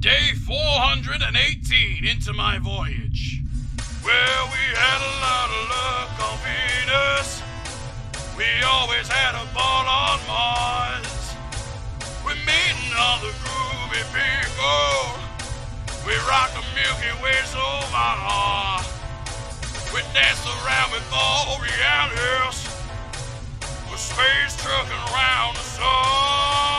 day 418 into my voyage. Well, we had a lot of luck on Venus. We always had a ball on Mars. We meeting all the groovy people. We rock the Milky Way so far. We dance around with Borealis. We're space trucking around the sun.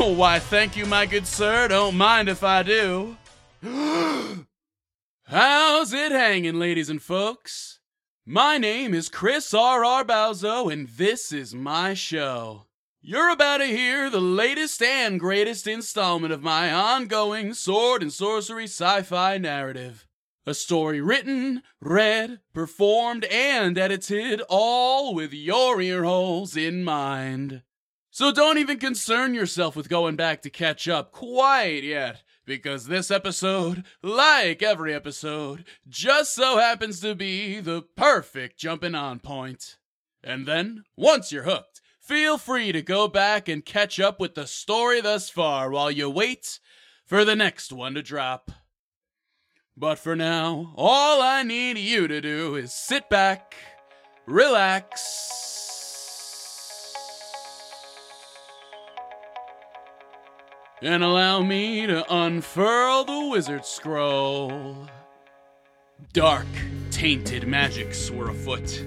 Why, thank you, my good sir. Don't mind if I do. How's it hanging, ladies and folks? My name is Chris R.R. Bauso, and this is my show. You're about to hear the latest and greatest installment of my ongoing sword and sorcery sci fi narrative. A story written, read, performed, and edited, all with your ear holes in mind. So don't even concern yourself with going back to catch up quite yet, because this episode, like every episode, just so happens to be the perfect jumping on point. And then, once you're hooked, feel free to go back and catch up with the story thus far while you wait for the next one to drop. But for now, all I need you to do is sit back, relax, and allow me to unfurl the wizard scroll. Dark, tainted magics were afoot.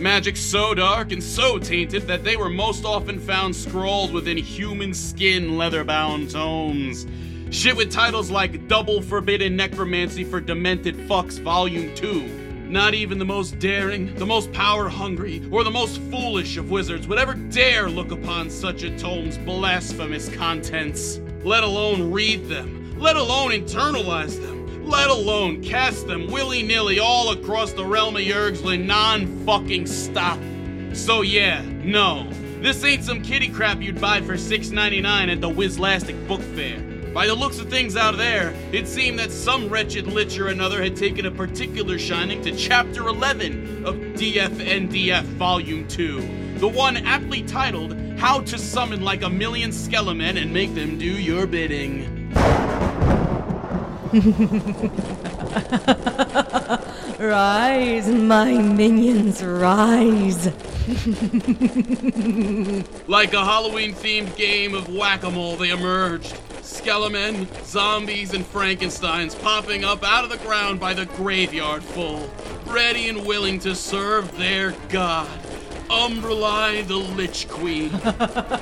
Magic so dark and so tainted that they were most often found scrawled within human skin leather bound tomes. Shit with titles like Double Forbidden Necromancy for Demented Fucks Volume 2. Not even the most daring, the most power hungry, or the most foolish of wizards would ever dare look upon such a tome's blasphemous contents, let alone read them, let alone internalize them, let alone cast them willy nilly all across the realm of Yergsland non fucking stop. So, yeah, no, this ain't some kitty crap you'd buy for $6.99 at the Wizlastic Book Fair. By the looks of things out there, it seemed that some wretched lich or another had taken a particular shining to Chapter 11 of DFNDF Volume 2, the one aptly titled How to Summon Like a Million Skelemen and Make Them Do Your Bidding. rise, my minions, rise. Like a Halloween themed game of whack a mole, they emerged. Skelemen, zombies, and Frankensteins popping up out of the ground by the graveyard full, ready and willing to serve their god, Umbrelei the Lich Queen.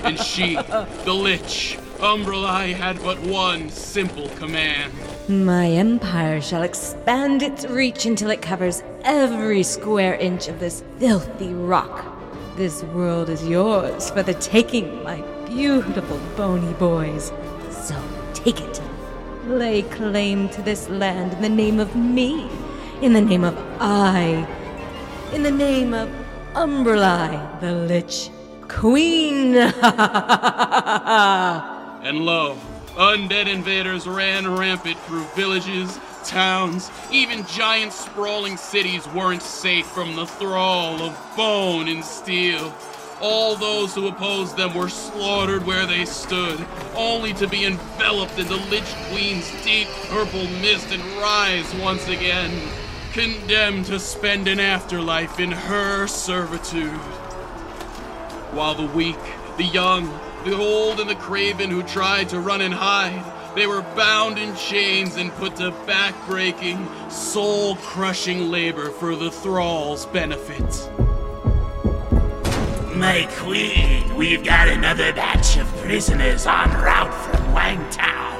and she, the Lich, Umbrelei, had but one simple command. My empire shall expand its reach until it covers every square inch of this filthy rock. This world is yours for the taking, my beautiful bony boys. So take it. Lay claim to this land in the name of me, in the name of I, in the name of Umbrelei, the Lich Queen. And lo, undead invaders ran rampant through villages, towns, even giant sprawling cities weren't safe from the thrall of bone and steel. All those who opposed them were slaughtered where they stood, only to be enveloped in the Lich Queen's deep purple mist and rise once again, condemned to spend an afterlife in her servitude while the weak, the young, The old and the craven who tried to run and hide. They were bound in chains and put to back-breaking, soul-crushing labor for the thrall's benefit. My queen, we've got another batch of prisoners en route from Wangtown.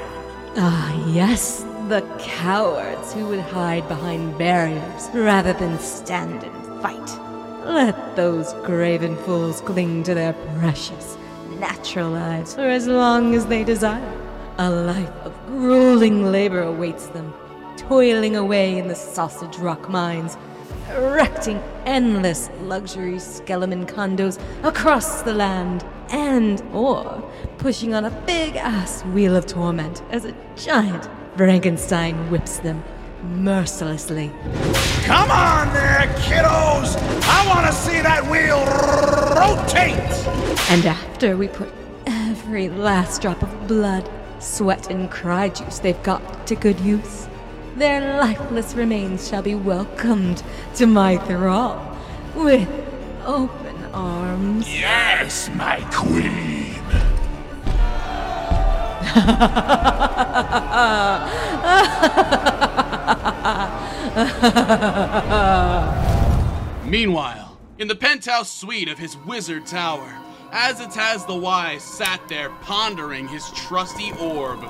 Ah, yes, the cowards who would hide behind barriers rather than stand and fight. Let those graven fools cling to their precious, natural lives for as long as they desire. A life of grueling labor awaits them, toiling away in the sausage rock mines, erecting endless luxury skeleton condos across the land, and or pushing on a big ass wheel of torment as a giant Frankenstein whips them mercilessly. Come on there, kiddos! I want to see that wheel rotate! And after we put every last drop of blood, sweat, and cry juice they've got to good use, their lifeless remains shall be welcomed to my thrall with open arms. Yes, my queen. Meanwhile, in the penthouse suite of his wizard tower, Azataz the Wise sat there pondering his trusty orb.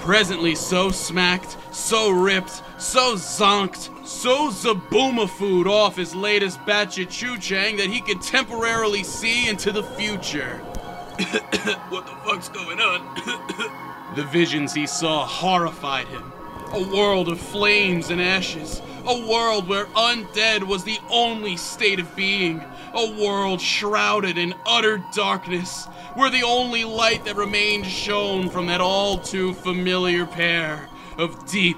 Presently so smacked, so ripped, so zonked, so zaboomafooed off his latest batch of choo-chang that he could temporarily see into the future. what the fuck's going on? the visions he saw horrified him. A world of flames and ashes. A world where undead was the only state of being. A world shrouded in utter darkness, where the only light that remained shone from that all too familiar pair of deep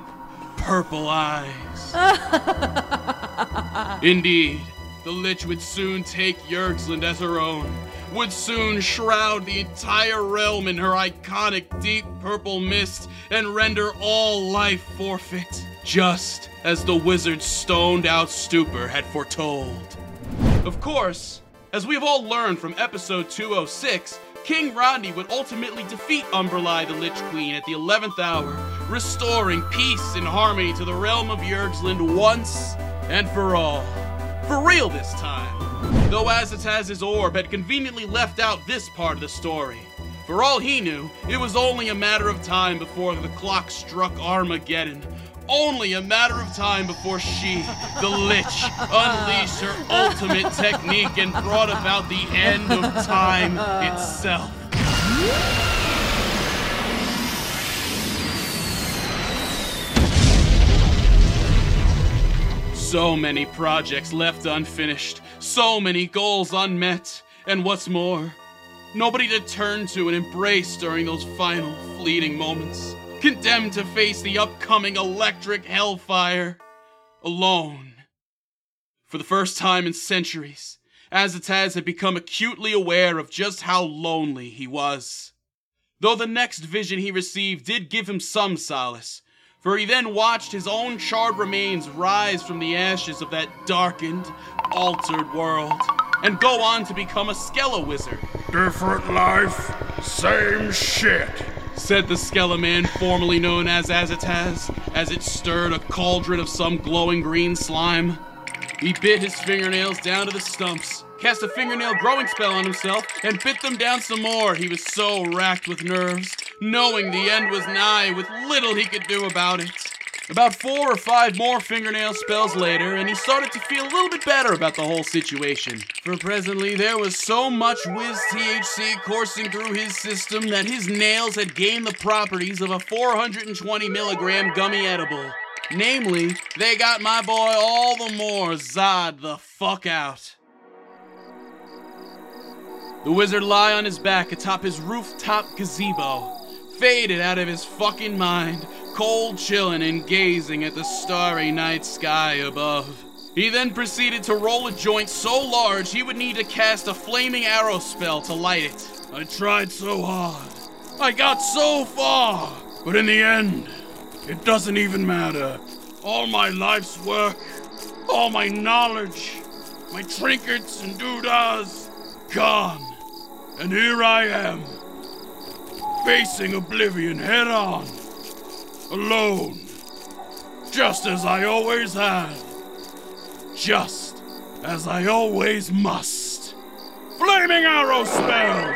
purple eyes. Indeed, the Lich would soon take Yergsland as her own, would soon shroud the entire realm in her iconic deep purple mist and render all life forfeit, just as the wizard's stoned out stupor had foretold. Of course, as we've all learned from episode 206, King Rodney would ultimately defeat Umbrelei the Lich Queen at the 11th hour, restoring peace and harmony to the realm of Yergsland once and for all. For real this time. Though Azataz's orb had conveniently left out this part of the story. For all he knew, it was only a matter of time before the clock struck Armageddon. Only a matter of time before she, the Lich, unleashed her ultimate technique and brought about the end of time itself. So many projects left unfinished, so many goals unmet, and what's more, nobody to turn to and embrace during those final fleeting moments. Condemned to face the upcoming electric hellfire alone. For the first time in centuries, Azataz had become acutely aware of just how lonely he was. Though the next vision he received did give him some solace, for he then watched his own charred remains rise from the ashes of that darkened, altered world, and go on to become a Skella wizard, Different life, same shit. Said the Skeleman formerly known as Azataz, as it stirred a cauldron of some glowing green slime. He bit his fingernails down to the stumps, cast a fingernail growing spell on himself, and bit them down some more. He was so racked with nerves, knowing the end was nigh, with little he could do about it. About four or five more fingernail spells later, and he started to feel a little bit better about the whole situation. For presently there was so much whiz THC coursing through his system that his nails had gained the properties of a 420 milligram gummy edible. Namely, they got my boy all the more zod the fuck out. The wizard lay on his back atop his rooftop gazebo, faded out of his fucking mind, cold chillin' and gazing at the starry night sky above. He then proceeded to roll a joint so large he would need to cast a flaming arrow spell to light it. I tried so hard. I got so far. But in the end, it doesn't even matter. All my life's work, all my knowledge, my trinkets and doodahs, gone. And here I am, facing oblivion head on, alone, just as I always have, just as I always must. Flaming arrow spell!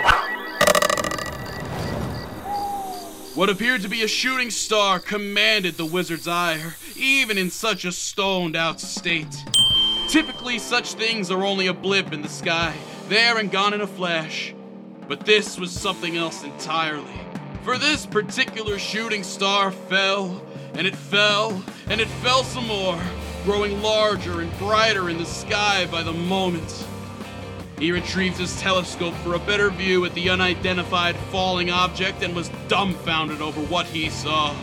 What appeared to be a shooting star commanded the wizard's ire, even in such a stoned out state. Typically, such things are only a blip in the sky, there and gone in a flash. But this was something else entirely. For this particular shooting star fell, and it fell, and it fell some more, growing larger and brighter in the sky by the moment. He retrieved his telescope for a better view at the unidentified falling object and was dumbfounded over what he saw.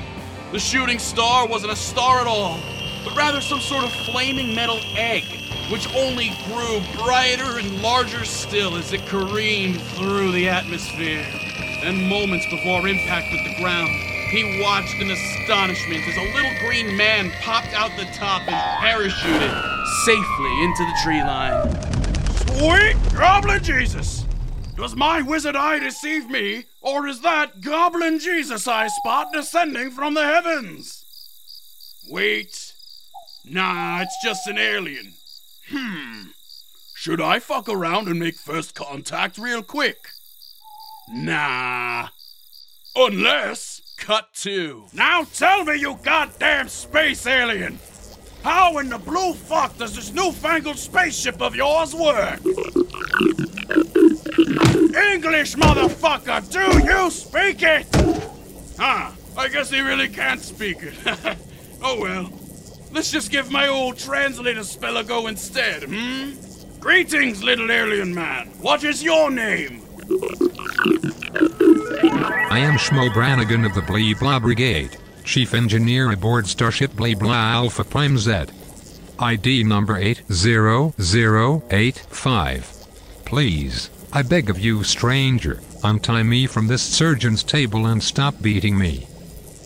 The shooting star wasn't a star at all, but rather some sort of flaming metal egg, which only grew brighter and larger still as it careened through the atmosphere. And moments before impact with the ground, he watched in astonishment as a little green man popped out the top and parachuted safely into the tree line. Sweet Goblin Jesus! Does my wizard eye deceive me, or is that Goblin Jesus I spot descending from the heavens? Wait. Nah, it's just an alien. Hmm. Should I fuck around and make first contact real quick? Nah. Unless. Cut two. Now tell me, you goddamn space alien! How in the blue fuck does this newfangled spaceship of yours work? English, motherfucker! Do you speak it? Huh, I guess he really can't speak it. oh well. Let's just give my old translator spell a go instead, hmm? Greetings, little alien man. What is your name? I am Schmo Brannigan of the Blee Blah Brigade, Chief Engineer aboard Starship Blee Blah Alpha Prime Z. ID number 80085. Please, I beg of you, stranger, untie me from this surgeon's table and stop beating me.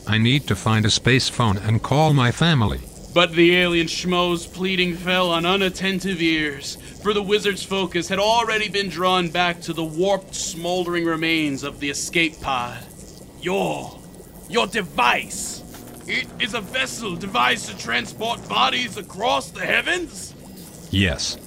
I need to find a space phone and call my family. But the alien schmo's pleading fell on unattentive ears, for the wizard's focus had already been drawn back to the warped, smoldering remains of the escape pod. Your. your device. It is a vessel devised to transport bodies across the heavens? Yes.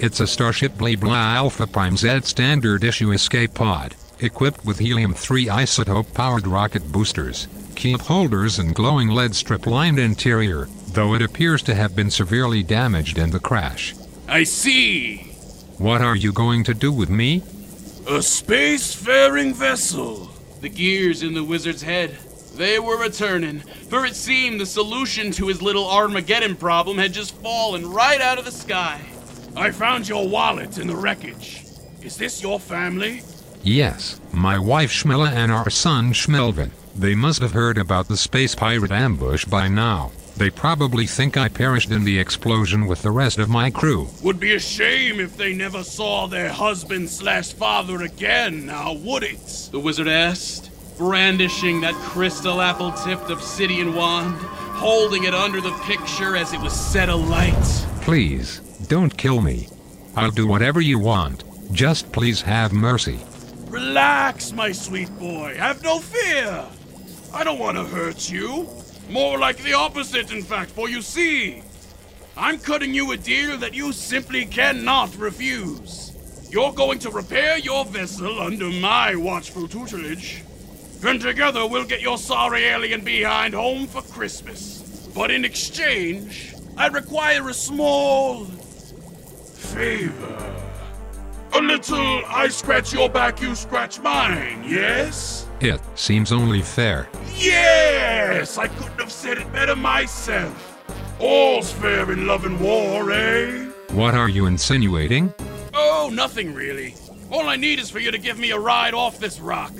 It's a Starship Blah Blah Alpha Prime Z standard issue escape pod, equipped with helium 3 isotope powered rocket boosters, key holders, and glowing lead strip lined interior, though it appears to have been severely damaged in the crash. I see. What are you going to do with me? A spacefaring vessel. The gears in the wizard's head. They were returning, for it seemed the solution to his little Armageddon problem had just fallen right out of the sky. I found your wallet in the wreckage. Is this your family? Yes, my wife Schmella and our son Schmelvin. They must have heard about the space pirate ambush by now. They probably think I perished in the explosion with the rest of my crew. Would be a shame if they never saw their husband slash father again, now would it? The wizard asked, brandishing that crystal apple tipped obsidian wand, holding it under the picture as it was set alight. Please, don't kill me. I'll do whatever you want. Just please have mercy. Relax, my sweet boy. Have no fear. I don't want to hurt you. More like the opposite, in fact, for you see, I'm cutting you a deal that you simply cannot refuse. You're going to repair your vessel under my watchful tutelage, and together we'll get your sorry alien behind home for Christmas. But in exchange, I require a small favor. A little I scratch your back, you scratch mine, yes? It seems only fair. Yes! I couldn't have said it better myself. All's fair in love and war, eh? What are you insinuating? Oh, nothing really. All I need is for you to give me a ride off this rock.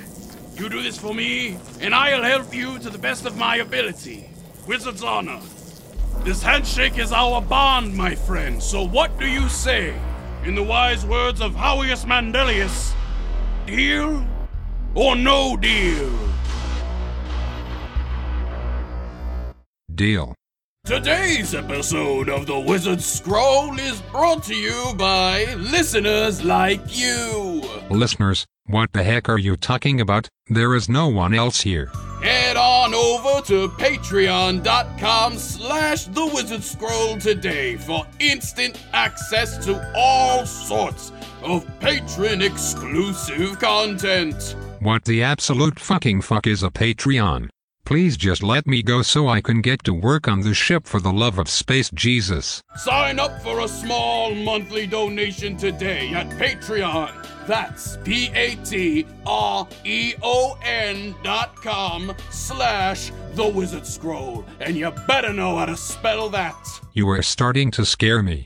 You do this for me, and I'll help you to the best of my ability. Wizard's honor. This handshake is our bond, my friend, so what do you say? In the wise words of Howius Mandelius, deal or no deal? Deal. Today's episode of The Wizard Scroll is brought to you by listeners like you. Listeners, What the heck are you talking about? There is no one else here. Head on over to patreon.com slash the wizard scroll today for instant access to all sorts of patron exclusive content. What the absolute fucking fuck is a Patreon? Please just let me go so I can get to work on the ship for the love of space Jesus. Sign up for a small monthly donation today at Patreon. That's P-A-T-R-E-O-N dot com slash the wizard scroll. And you better know how to spell that. You are starting to scare me.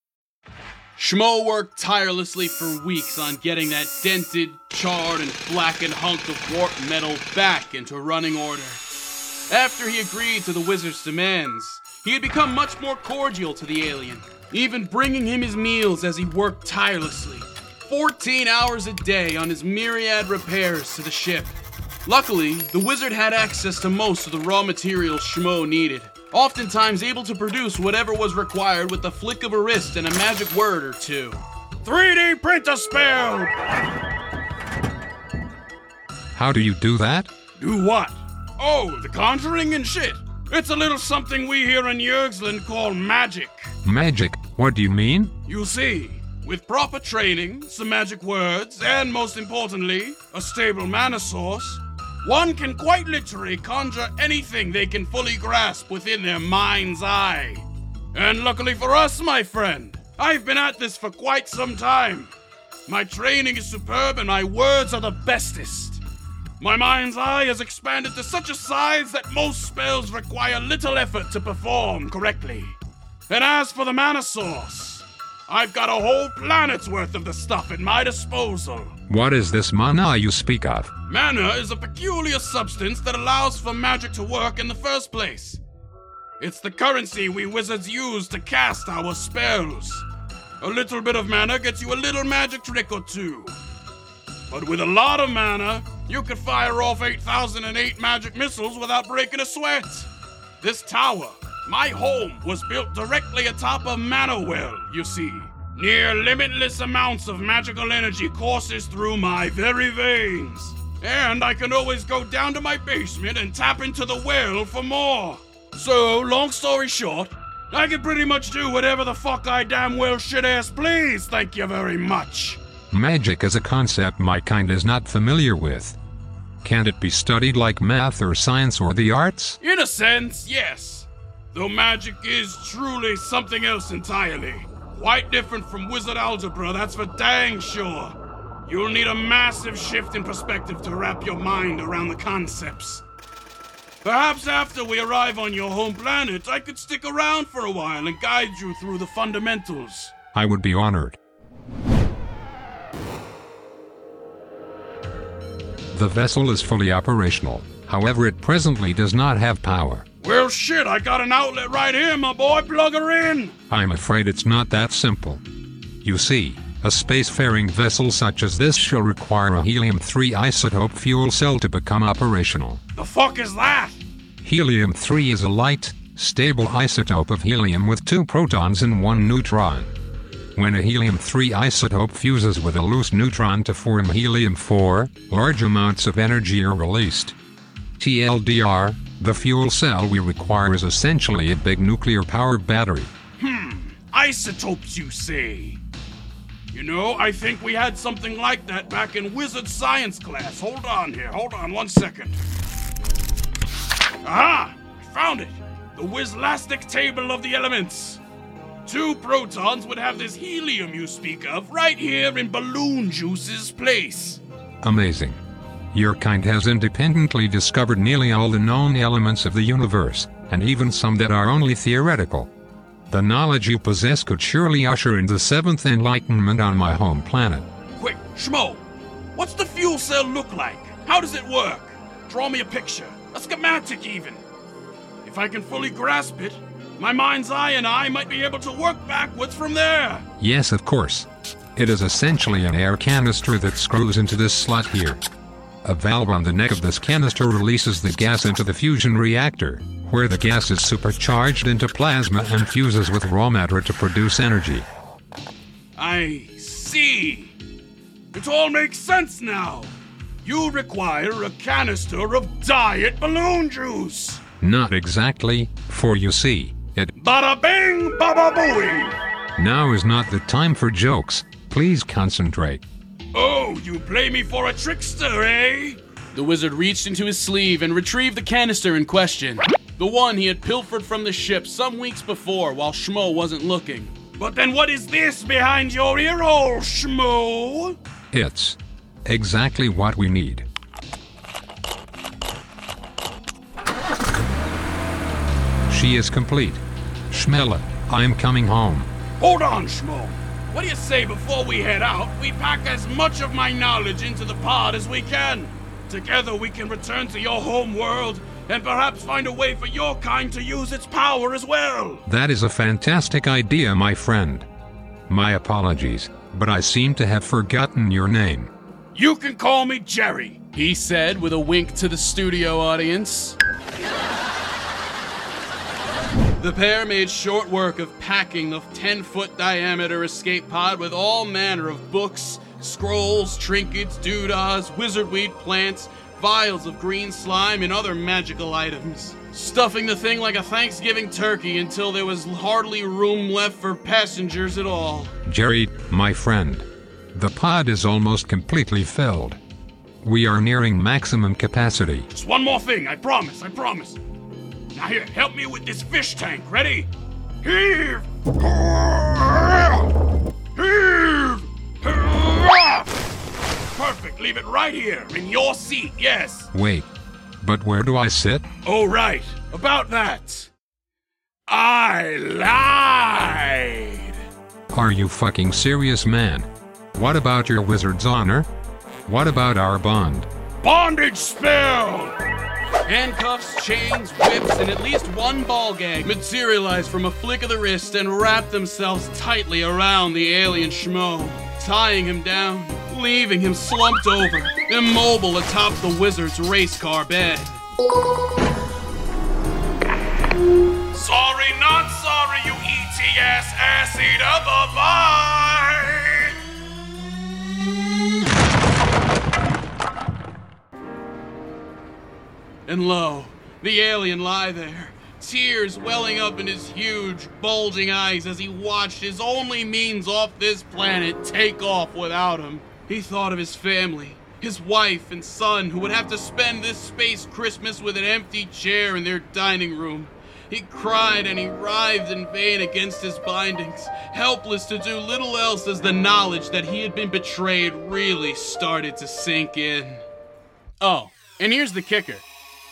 Schmo worked tirelessly for weeks on getting that dented, charred, and blackened hunk of warp metal back into running order. After he agreed to the wizard's demands, he had become much more cordial to the alien, even bringing him his meals as he worked tirelessly, 14 hours a day on his myriad repairs to the ship. Luckily, the wizard had access to most of the raw materials Schmo needed, oftentimes able to produce whatever was required with the flick of a wrist and a magic word or two. 3D print a spell! How do you do that? Do what? Oh, the conjuring and shit. It's a little something we here in Yergsland call magic. Magic? What do you mean? You see, with proper training, some magic words, and most importantly, a stable mana source, one can quite literally conjure anything they can fully grasp within their mind's eye. And luckily for us, my friend, I've been at this for quite some time. My training is superb and my words are the bestest. My mind's eye has expanded to such a size that most spells require little effort to perform correctly. And as for the mana source, I've got a whole planet's worth of the stuff at my disposal. What is this mana you speak of? Mana is a peculiar substance that allows for magic to work in the first place. It's the currency we wizards use to cast our spells. A little bit of mana gets you a little magic trick or two. But with a lot of mana, you could fire off 8008 magic missiles without breaking a sweat. This tower, my home, was built directly atop a mana well, you see. Near limitless amounts of magical energy courses through my very veins. And I can always go down to my basement and tap into the well for more. So, long story short, I can pretty much do whatever the fuck I damn well shit ass please, thank you very much. Magic is a concept my kind is not familiar with. Can't it be studied like math or science or the arts? In a sense, yes. Though magic is truly something else entirely. Quite different from wizard algebra, that's for dang sure. You'll need a massive shift in perspective to wrap your mind around the concepts. Perhaps after we arrive on your home planet, I could stick around for a while and guide you through the fundamentals. I would be honored. The vessel is fully operational, however, it presently does not have power. Well, shit, I got an outlet right here, my boy. Plug her in. I'm afraid it's not that simple. You see, a spacefaring vessel such as this shall require a helium 3 isotope fuel cell to become operational. The fuck is that? Helium 3 is a light, stable isotope of helium with two protons and one neutron. When a helium 3 isotope fuses with a loose neutron to form helium 4, large amounts of energy are released. TLDR, the fuel cell we require is essentially a big nuclear power battery. Hmm, isotopes, you say? You know, I think we had something like that back in wizard science class. Hold on here, hold on one second. Aha! I found it! The Wizlastic Table of the Elements. Two protons would have this helium you speak of right here in Balloon Juice's place. Amazing. Your kind has independently discovered nearly all the known elements of the universe, and even some that are only theoretical. The knowledge you possess could surely usher in the seventh enlightenment on my home planet. Quick, Schmo! What's the fuel cell look like? How does it work? Draw me a picture, a schematic even. If I can fully grasp it, my mind's eye and I might be able to work backwards from there. Yes, of course. It is essentially an air canister that screws into this slot here. A valve on the neck of this canister releases the gas into the fusion reactor, where the gas is supercharged into plasma and fuses with raw matter to produce energy. I see. It all makes sense now. You require a canister of diet balloon juice. Not exactly, for you see, it. Bada bing, baba booey. Now is not the time for jokes. Please concentrate. Oh, you play me for a trickster, eh? The wizard reached into his sleeve and retrieved the canister in question. The one he had pilfered from the ship some weeks before while Schmo wasn't looking. But then what is this behind your ear hole, Schmo? It's exactly what we need. She is complete. Schmella, I'm coming home. Hold on, Schmo. What do you say before we head out, we pack as much of my knowledge into the pod as we can? Together we can return to your home world and perhaps find a way for your kind to use its power as well. That is a fantastic idea, my friend. My apologies, but I seem to have forgotten your name. You can call me Jerry. He said with a wink to the studio audience. The pair made short work of packing the 10 foot diameter escape pod with all manner of books, scrolls, trinkets, doodahs, wizardweed plants, vials of green slime, and other magical items. Stuffing the thing like a Thanksgiving turkey until there was hardly room left for passengers at all. Jerry, my friend. The pod is almost completely filled. We are nearing maximum capacity. Just one more thing, I promise, I promise. Now here, help me with this fish tank. Ready? Heave! Heave! Perfect, leave it right here, in your seat, yes. Wait, but where do I sit? Oh, right, about that. I lied! Are you fucking serious, man? What about your wizard's honor? What about our bond? Bondage spelled! Handcuffs, chains, whips, and at least one ball gag materialized from a flick of the wrist and wrapped themselves tightly around the alien schmo, tying him down, leaving him slumped over, immobile atop the wizard's race car bed. Sorry, not sorry, you ETS ass eater. Bye bye. And lo, the alien lie there, tears welling up in his huge, bulging eyes as he watched his only means off this planet take off without him. He thought of his family, his wife and son who would have to spend this space Christmas with an empty chair in their dining room. He cried and he writhed in vain against his bindings, helpless to do little else as the knowledge that he had been betrayed really started to sink in. Oh, and here's the kicker.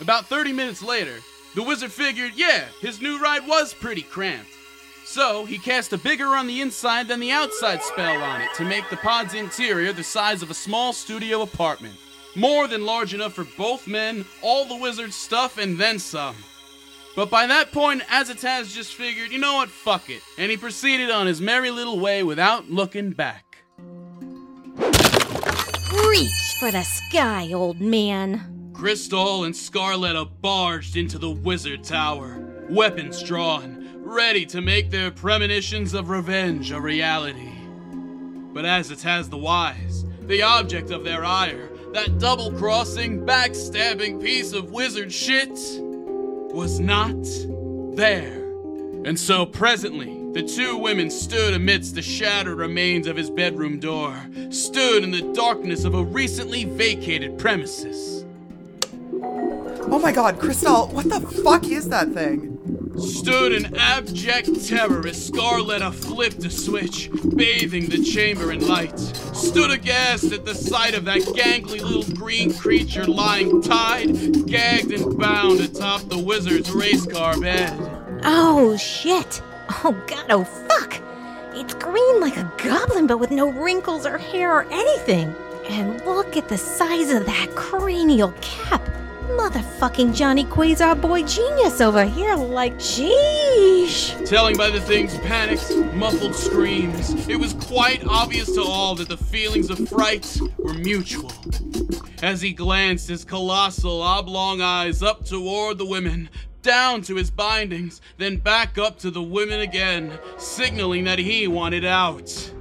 About 30 minutes later, the wizard figured, yeah, his new ride was pretty cramped. So he cast a bigger on the inside than the outside spell on it to make the pod's interior the size of a small studio apartment. More than large enough for both men, all the wizard's stuff, and then some. But by that point, Azataz just figured, you know what, fuck it. And he proceeded on his merry little way without looking back. Reach for the sky, old man. Krystall and Scarletta barged into the wizard tower, weapons drawn, ready to make their premonitions of revenge a reality. But Azataz the wise, the object of their ire, that double crossing, backstabbing piece of wizard shit, was not there. And so presently, the two women stood amidst the shattered remains of his bedroom door, stood in the darkness of a recently vacated premises. Oh my god, Krystall, what the fuck is that thing? Stood in abject terror as Scarletta flipped a switch, bathing the chamber in light. Stood aghast at the sight of that gangly little green creature lying tied, gagged, and bound atop the wizard's race car bed. Oh, shit. Oh, God, oh, fuck. It's green like a goblin, but with no wrinkles or hair or anything. And look at the size of that cranial cap. Motherfucking Johnny Quasar boy genius over here, like, sheesh. Telling by the thing's panicked, muffled screams, it was quite obvious to all that the feelings of fright were mutual. As he glanced his colossal oblong eyes up toward the women, down to his bindings, then back up to the women again, signaling that he wanted out.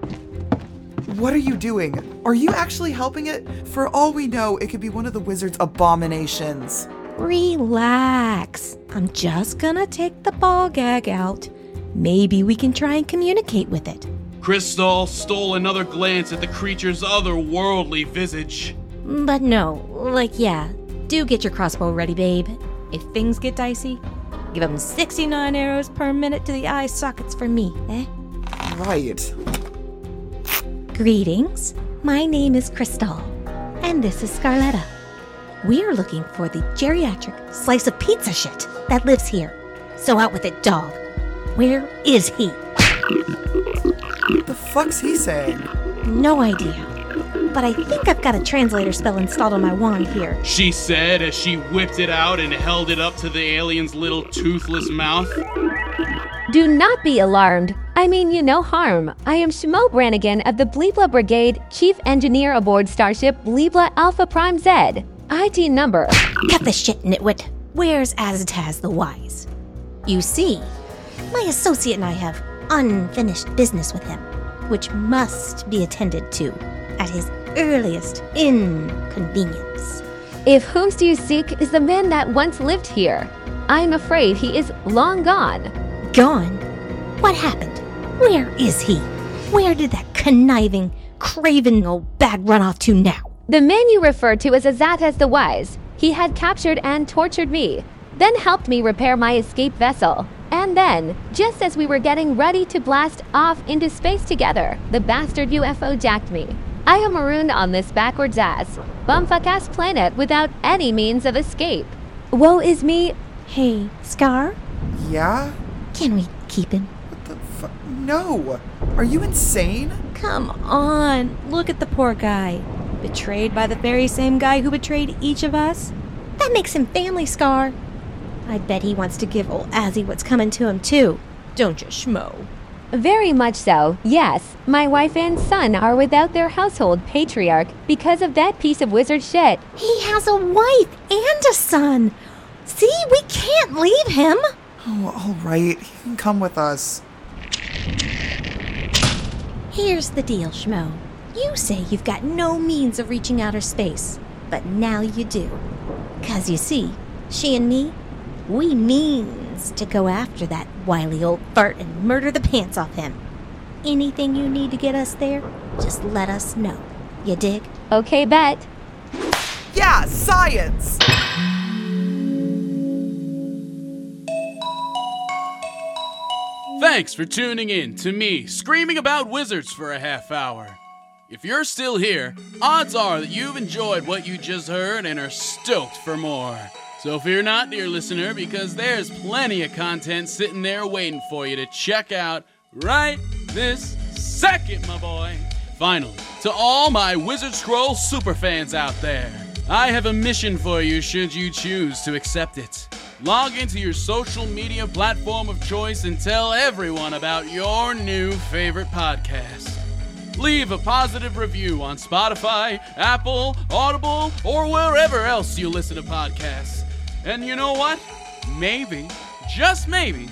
What are you doing? Are you actually helping it? For all we know, it could be one of the wizard's abominations. Relax. I'm just gonna take the ball gag out. Maybe we can try and communicate with it. Krystall stole another glance at the creature's otherworldly visage. But no, like, yeah, do get your crossbow ready, babe. If things get dicey, give them 69 arrows per minute to the eye sockets for me, eh? Right. Greetings. My name is Krystall, and this is Scarletta. We're looking for the geriatric slice of pizza shit that lives here. So out with it, dog. Where is he? What the fuck's he saying? No idea. But I think I've got a translator spell installed on my wand here. She said as she whipped it out and held it up to the alien's little toothless mouth. Do not be alarmed. I mean you no harm. I am Schmo Brannigan of the Bleebla Brigade, Chief Engineer aboard Starship Bleebla Alpha Prime Z. ID number. Cut the shit, nitwit. Where's Azataz the Wise? You see, my associate and I have unfinished business with him, which must be attended to at his earliest inconvenience. If whom do you seek is the man that once lived here. I am afraid he is long gone. Gone? What happened? Where is he? Where did that conniving, craven old bag run off to now? The man you refer to as Azataz the Wise. He had captured and tortured me, then helped me repair my escape vessel. And then, just as we were getting ready to blast off into space together, the bastard UFO jacked me. I am marooned on this backwards ass, bumfuck ass planet without any means of escape. Woe is me. Hey, Scar? Yeah? Can we keep him? What? No! Are you insane? Come on, look at the poor guy. Betrayed by the very same guy who betrayed each of us? That makes him family, Scar. I bet he wants to give old Azzy what's coming to him, too. Don't you, Schmo? Very much so, yes. My wife and son are without their household patriarch because of that piece of wizard shit. He has a wife and a son. See, we can't leave him. Oh, all right. He can come with us. Here's the deal, Schmo. You say you've got no means of reaching outer space, but now you do. Cause you see, she and me, we means to go after that wily old fart and murder the pants off him. Anything you need to get us there, just let us know. You dig? Okay, bet. Yeah, science! Thanks for tuning in to me screaming about wizards for a half hour. If you're still here, odds are that you've enjoyed what you just heard and are stoked for more. So fear not, dear listener, because there's plenty of content sitting there waiting for you to check out right this second, my boy. Finally, to all my Wizard Scroll superfans out there, I have a mission for you should you choose to accept it. Log into your social media platform of choice and tell everyone about your new favorite podcast. Leave a positive review on Spotify, Apple, Audible, or wherever else you listen to podcasts. And you know what? Maybe, just maybe,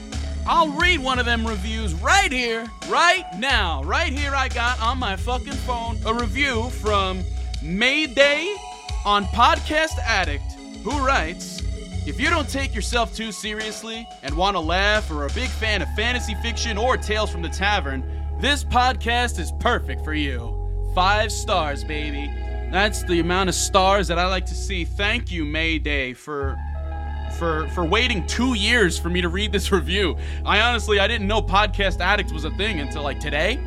I'll read one of them reviews right here, right now. Right here, I got on my fucking phone a review from Mayday on Podcast Addict, who writes If you don't take yourself too seriously and want to laugh or are a big fan of fantasy fiction or Tales from the Tavern, this podcast is perfect for you. Five stars, baby. That's the amount of stars that I like to see. Thank you, Mayday, for for for waiting two years for me to read this review. I honestly I didn't know Podcast Addict was a thing until like today.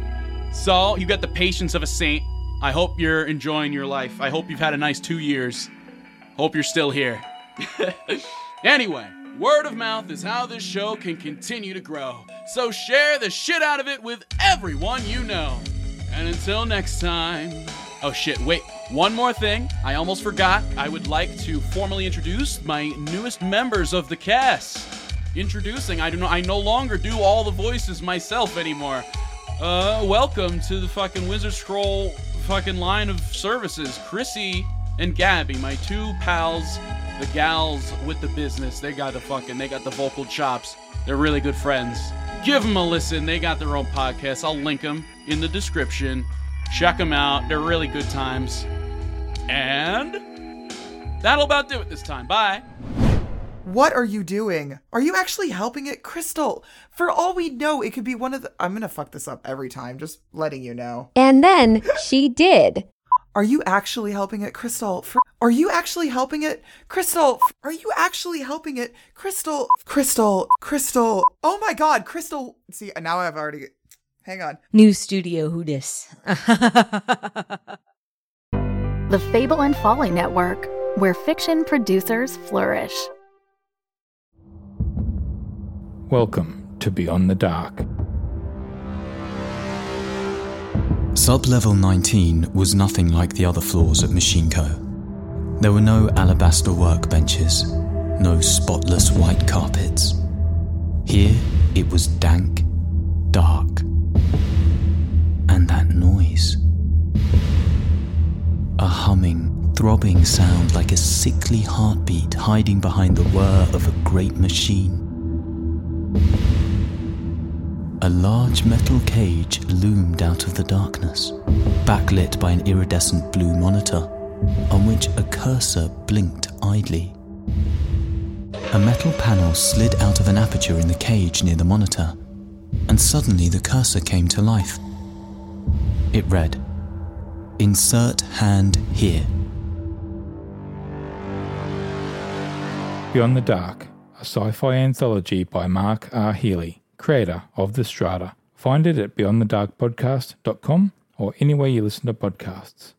So you got the patience of a saint. I hope you're enjoying your life. I hope you've had a nice two years. Hope you're still here. anyway, word of mouth is how this show can continue to grow. So share the shit out of it with everyone you know. And until next time. Oh shit, wait. One more thing, I almost forgot. I would like to formally introduce my newest members of the cast. Introducing, I do not know, I no longer do all the voices myself anymore. Uh welcome to the fucking Wizard Scroll fucking line of services. Krissi and Gabby, my two pals, the gals with the business. They got the fucking they got the vocal chops. They're really good friends. Give them a listen. They got their own podcast. I'll link them in the description. Check them out. They're really good times. And that'll about do it this time. Bye. What are you doing? Are you actually helping it, Krystall? For all we know, it could be one of the. I'm gonna fuck this up every time, just letting you know. And then she did. Are you actually helping it, Krystall? For, are you actually helping it, Krystall? Are you actually helping it, Krystall? Krystall, Krystall. Oh my God, Krystall. See, now I've already. Hang on. New studio, who dis? The Fable and Folly Network, where fiction producers flourish. Welcome to Beyond the Dark. Sub-level 19 was nothing like the other floors at Machine Co. There were no alabaster workbenches, no spotless white carpets. Here it was dank, dark, and that noise. A humming, throbbing sound like a sickly heartbeat hiding behind the whir of a great machine. A large metal cage loomed out of the darkness, backlit by an iridescent blue monitor, on which a cursor blinked idly. A metal panel slid out of an aperture in the cage near the monitor, and suddenly the cursor came to life. It read, Insert hand here. Beyond the Dark, a sci fi anthology by Mark R. Healy, creator of The Strata. Find it at beyondthedarkpodcast.com or anywhere you listen to podcasts.